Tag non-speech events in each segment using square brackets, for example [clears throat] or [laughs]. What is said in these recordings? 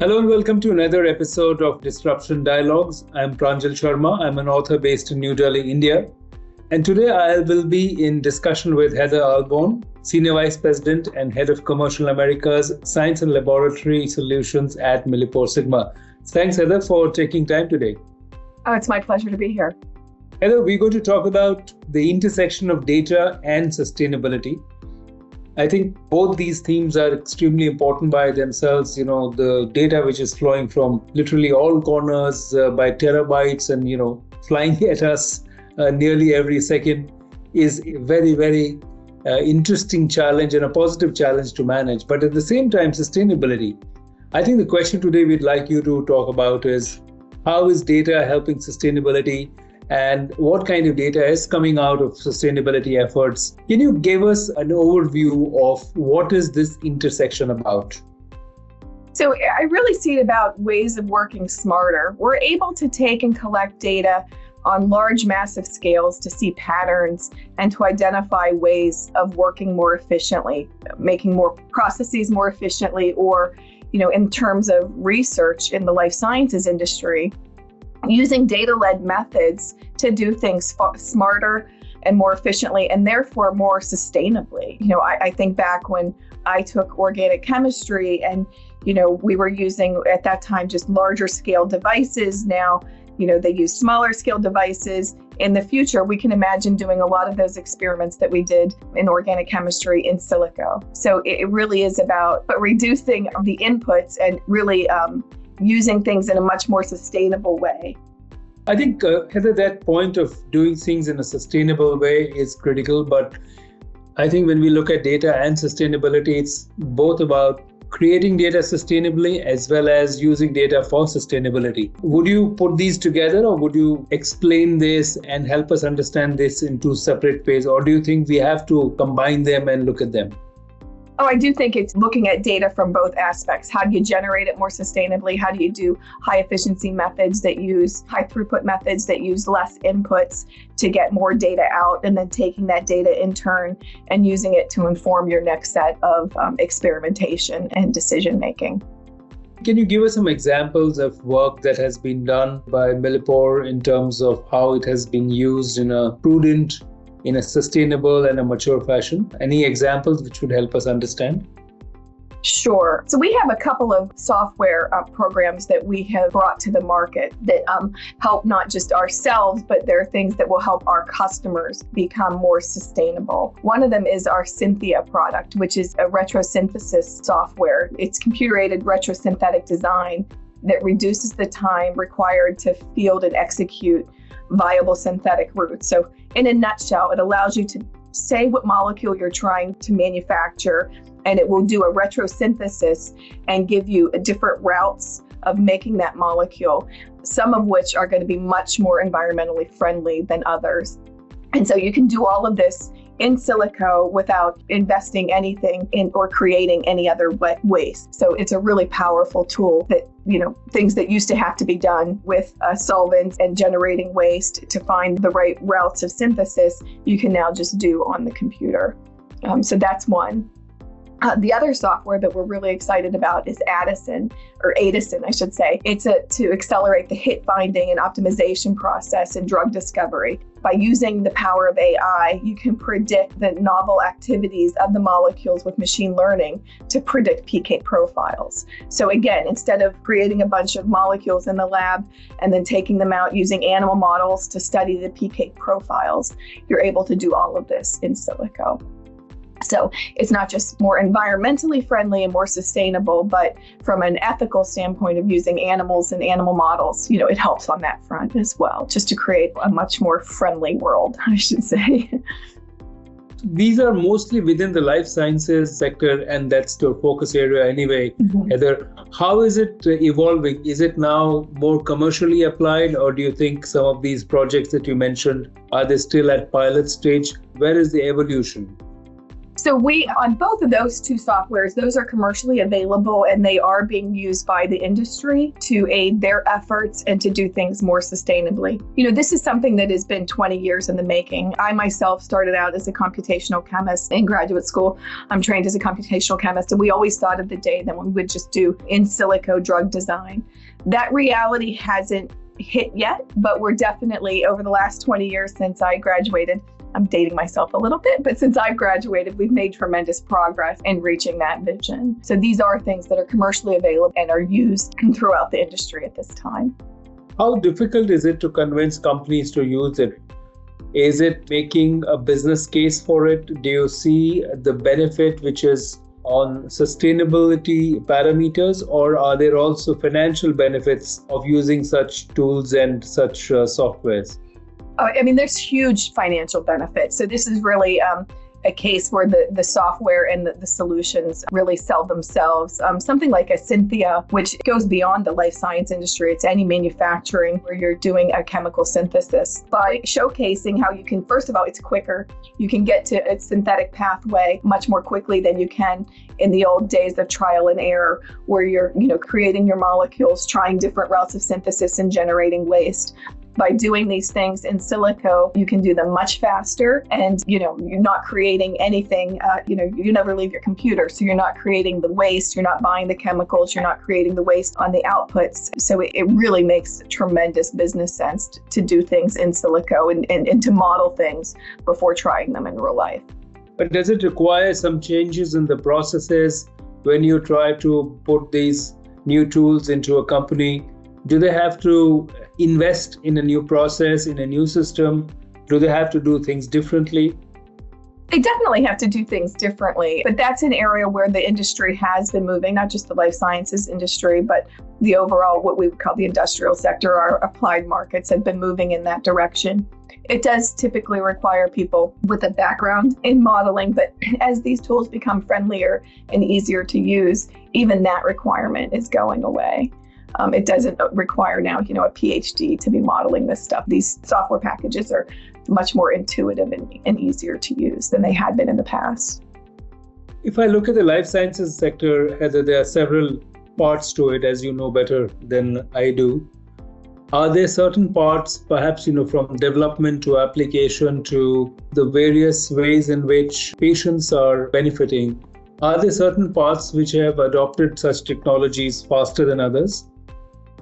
Hello and welcome to another episode of Disruption Dialogues. I'm Pranjal Sharma. I'm an author based in New Delhi, India. And today I will be in discussion with Heather Ahlborn, Senior Vice President and Head of Commercial Americas Science and Laboratory Solutions at MilliporeSigma. Thanks, Heather, for taking time today. Oh, it's my pleasure to be here. Heather, we're going to talk about the intersection of data and sustainability. I think both these themes are extremely important by themselves. You know, the data which is flowing from literally all corners uh, by terabytes and, you know, flying [laughs] at us uh, nearly every second is a very, very uh, interesting challenge and a positive challenge to manage. But at the same time, sustainability. I think the question today we'd like you to talk about is how is data helping sustainability and what kind of data is coming out of sustainability efforts. Can you give us an overview of what is this intersection about? So I really see it about ways of working smarter. We're able to take and collect data on large, massive scales to see patterns and to identify ways of working more efficiently, making more processes more efficiently, or, you know, in terms of research in the life sciences industry, using data led methods to do things smarter and more efficiently and therefore more sustainably. You know, I, I, think back when I took organic chemistry and, you know, we were using at that time just larger scale devices. Now, you know, they use smaller scale devices. In the future, we can imagine doing a lot of those experiments that we did in organic chemistry in silico. So it, it really is about but reducing the inputs and really um, using things in a much more sustainable way. I think, uh, Heather, that point of doing things in a sustainable way is critical. But I think when we look at data and sustainability, it's both about creating data sustainably as well as using data for sustainability. Would you put these together or would you explain this and help us understand this in two separate ways? Or do you think we have to combine them and look at them? Oh, I do think it's looking at data from both aspects. How do you generate it more sustainably? How do you do high efficiency methods that use high throughput methods that use less inputs to get more data out? And then taking that data in turn and using it to inform your next set of um, experimentation and decision making. Can you give us some examples of work that has been done by Millipore in terms of how it has been used in a prudent in a sustainable and a mature fashion? Any examples which would help us understand? Sure. So we have a couple of software uh, programs that we have brought to the market that um, help not just ourselves, but they're things that will help our customers become more sustainable. One of them is our Synthia product, which is a retrosynthesis software. It's computer aided retrosynthetic design that reduces the time required to field and execute viable synthetic routes. So, in a nutshell, it allows you to say what molecule you're trying to manufacture, and it will do a retrosynthesis and give you different routes of making that molecule, some of which are going to be much more environmentally friendly than others. And so you can do all of this in silico without investing anything in or creating any other waste. So it's a really powerful tool that, you know, things that used to have to be done with uh, solvents and generating waste to find the right routes of synthesis, you can now just do on the computer. Um, so that's one. Uh, the other software that we're really excited about is Addison, or AIDDISON, I should say. It's a, to accelerate the hit finding and optimization process in drug discovery. By using the power of AI, you can predict the novel activities of the molecules with machine learning to predict PK profiles. So, again, instead of creating a bunch of molecules in the lab and then taking them out using animal models to study the PK profiles, you're able to do all of this in silico. So it's not just more environmentally friendly and more sustainable, but from an ethical standpoint of using animals and animal models, you know, it helps on that front as well, just to create a much more friendly world, [laughs] I should say. These are mostly within the life sciences sector, and that's your focus area anyway. Mm-hmm. Heather, how is it evolving? Is it now more commercially applied, or do you think some of these projects that you mentioned are they still at pilot stage? Where is the evolution? So we on both of those two softwares, those are commercially available and they are being used by the industry to aid their efforts and to do things more sustainably. You know, this is something that has been 20 years in the making. I myself started out as a computational chemist in graduate school. I'm trained as a computational chemist and we always thought of the day that we would just do in silico drug design. That reality hasn't hit yet, but we're definitely over the last 20 years since I graduated. I'm dating myself a little bit, but since I've graduated, we've made tremendous progress in reaching that vision. So these are things that are commercially available and are used [clears throat] throughout the industry at this time. How difficult is it to convince companies to use it? Is it making a business case for it? Do you see the benefit which is on sustainability parameters, or are there also financial benefits of using such tools and such uh, softwares? Uh, I mean, there's huge financial benefits. So this is really um, a case where the, the software and the, the solutions really sell themselves. Um, something like a Synthia, which goes beyond the life science industry, it's any manufacturing where you're doing a chemical synthesis. By showcasing how you can, first of all, it's quicker. You can get to a synthetic pathway much more quickly than you can in the old days of trial and error, where you're, you know, creating your molecules, trying different routes of synthesis and generating waste by doing these things in silico, you can do them much faster and, you know, you're not creating anything, uh, you know, you never leave your computer. So you're not creating the waste, you're not buying the chemicals, you're not creating the waste on the outputs. So it, it really makes tremendous business sense to, do things in silico and, and, and to model things before trying them in real life. But does it require some changes in the processes when you try to put these new tools into a company? Do they have to invest in a new process, in a new system? Do they have to do things differently? They definitely have to do things differently, but that's an area where the industry has been moving, not just the life sciences industry, but the overall, what we would call the industrial sector, our applied markets have been moving in that direction. It does typically require people with a background in modeling, but as these tools become friendlier and easier to use, even that requirement is going away. Um, it doesn't require now, you know, a PhD to be modeling this stuff. These software packages are much more intuitive and, and easier to use than they had been in the past. If I look at the life sciences sector, Heather, there are several parts to it, as you know better than I do. Are there certain parts, perhaps, you know, from development to application to the various ways in which patients are benefiting? Are there certain parts which have adopted such technologies faster than others?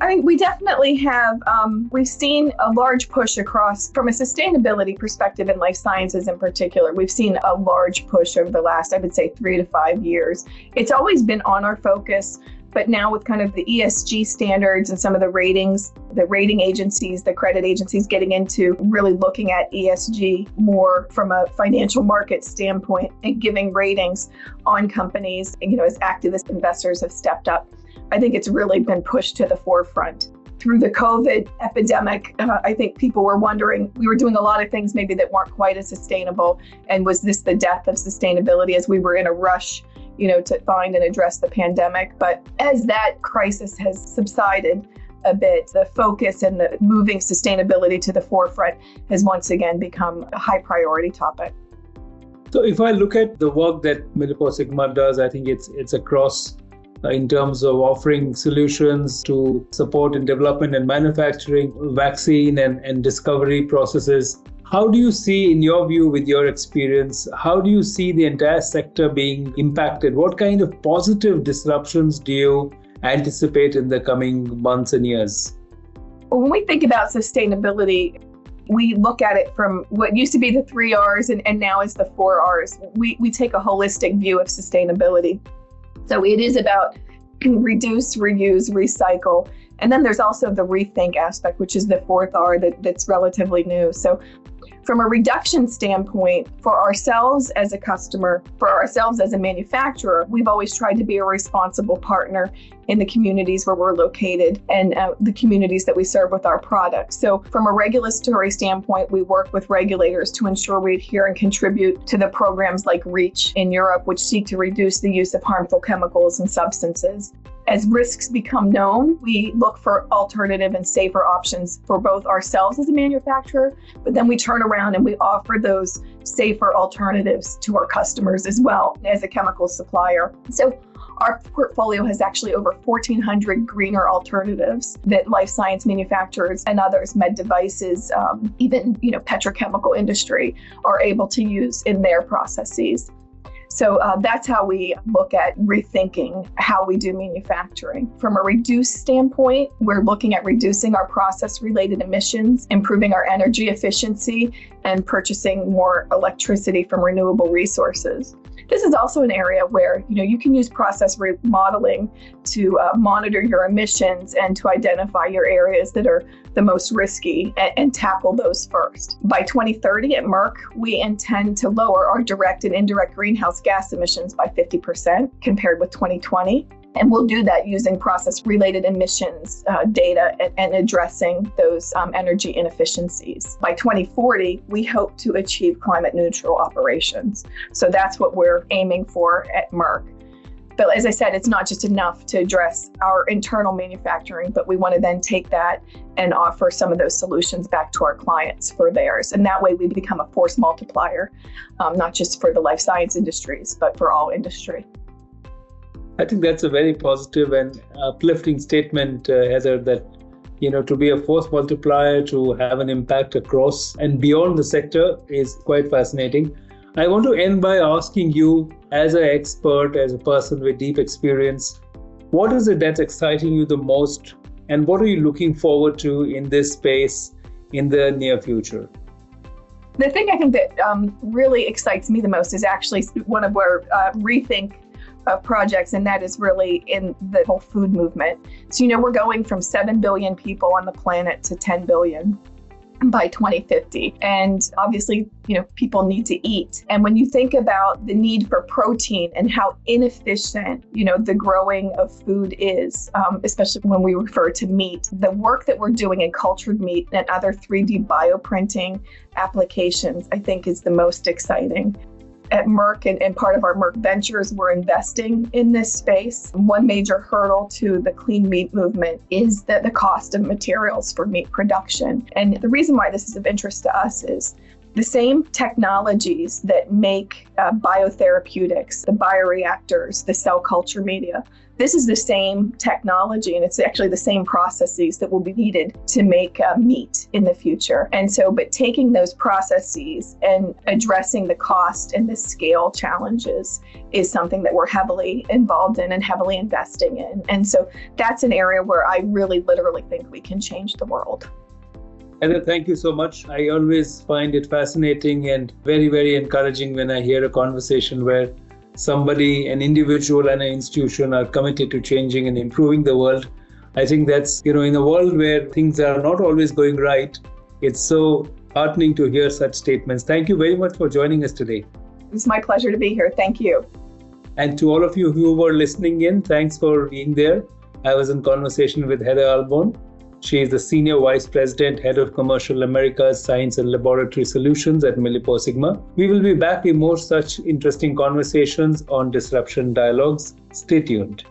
I think we definitely have. Um, we've seen a large push across, from a sustainability perspective in life sciences in particular. We've seen a large push over the last, I would say, three to five years. It's always been on our focus, but now with kind of the ESG standards and some of the ratings, the rating agencies, the credit agencies getting into really looking at ESG more from a financial market standpoint and giving ratings on companies, you know, as activist investors have stepped up. I think it's really been pushed to the forefront. Through the COVID epidemic, uh, I think people were wondering, we were doing a lot of things maybe that weren't quite as sustainable. And was this the death of sustainability as we were in a rush, you know, to find and address the pandemic? But as that crisis has subsided, a bit, the focus and the moving sustainability to the forefront has once again become a high priority topic. So if I look at the work that MilliporeSigma does, I think it's it's across Uh, in terms of offering solutions to support in development and manufacturing, vaccine and, and discovery processes. How do you see, in your view, with your experience, how do you see the entire sector being impacted? What kind of positive disruptions do you anticipate in the coming months and years? When we think about sustainability, we look at it from what used to be the three R's and, and now is the four R's. We, we take a holistic view of sustainability. So it is about reduce, reuse, recycle. And then there's also the rethink aspect, which is the fourth R that, that's relatively new. So from a reduction standpoint, for ourselves as a customer, for ourselves as a manufacturer, we've always tried to be a responsible partner in the communities where we're located and uh, the communities that we serve with our products. So, from a regulatory standpoint, we work with regulators to ensure we adhere and contribute to the programs like REACH in Europe, which seek to reduce the use of harmful chemicals and substances. As risks become known, we look for alternative and safer options for both ourselves as a manufacturer, but then we turn around and we offer those safer alternatives to our customers as well as a chemical supplier. So our portfolio has actually over 1,400 greener alternatives that life science manufacturers and others, med devices, um, even you know petrochemical industry, are able to use in their processes. So uh, that's how we look at rethinking how we do manufacturing. From a reduced standpoint, we're looking at reducing our process related emissions, improving our energy efficiency, and purchasing more electricity from renewable resources. This is also an area where you know you can use process remodeling to uh, monitor your emissions and to identify your areas that are the most risky and, and tackle those first. By 2030 at Merck, we intend to lower our direct and indirect greenhouse gas emissions by 50% compared with 2020. And we'll do that using process related emissions uh, data and, and, addressing those um, energy inefficiencies. By 2040, we hope to achieve climate neutral operations. So that's what we're aiming for at Merck. But as I said, it's not just enough to address our internal manufacturing, but we want to then take that and offer some of those solutions back to our clients for theirs. And that way we become a force multiplier, um, not just for the life science industries, but for all industry. I think that's a very positive and uplifting statement, uh, Heather, that you know to be a force multiplier to have an impact across and beyond the sector is quite fascinating. I want to end by asking you, as an expert, as a person with deep experience, what is it that's exciting you the most, and what are you looking forward to in this space in the near future? The thing I think that um, really excites me the most is actually one of our uh, rethink of projects, and that is really in the whole food movement. So, you know, we're going from 7 billion people on the planet to 10 billion by 2050 and obviously you know people need to eat. And when you think about the need for protein and how inefficient you know the growing of food is um, especially when we refer to meat the work that we're doing in cultured meat and other 3d bioprinting applications i think is the most exciting at Merck and, and, part of our Merck Ventures, we're investing in this space. One major hurdle to the clean meat movement is that the cost of materials for meat production. And the reason why this is of interest to us is the same technologies that make uh, biotherapeutics, the bioreactors, the cell culture media, this is the same technology and it's actually the same processes that will be needed to make uh, meat in the future. And so, but taking those processes and addressing the cost and the scale challenges is something that we're heavily involved in and heavily investing in. And so that's an area where I really literally think we can change the world. Heather, thank you so much. I always find it fascinating and very, very encouraging when I hear a conversation where somebody, an individual, and an institution are committed to changing and improving the world. I think that's, you know, in a world where things are not always going right, it's so heartening to hear such statements. Thank you very much for joining us today. It's my pleasure to be here. Thank you. And to all of you who were listening in, thanks for being there. I was in conversation with Heather Ahlborn. She is the Senior Vice President, Head of Commercial Americas Science and Laboratory Solutions at MilliporeSigma. We will be back with more such interesting conversations on Disruption Dialogues. Stay tuned.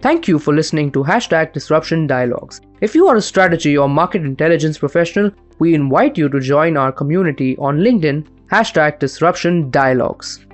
Thank you for listening to Hashtag Disruption Dialogues. If you are a strategy or market intelligence professional, we invite you to join our community on LinkedIn, hashtag Disruption Dialogues.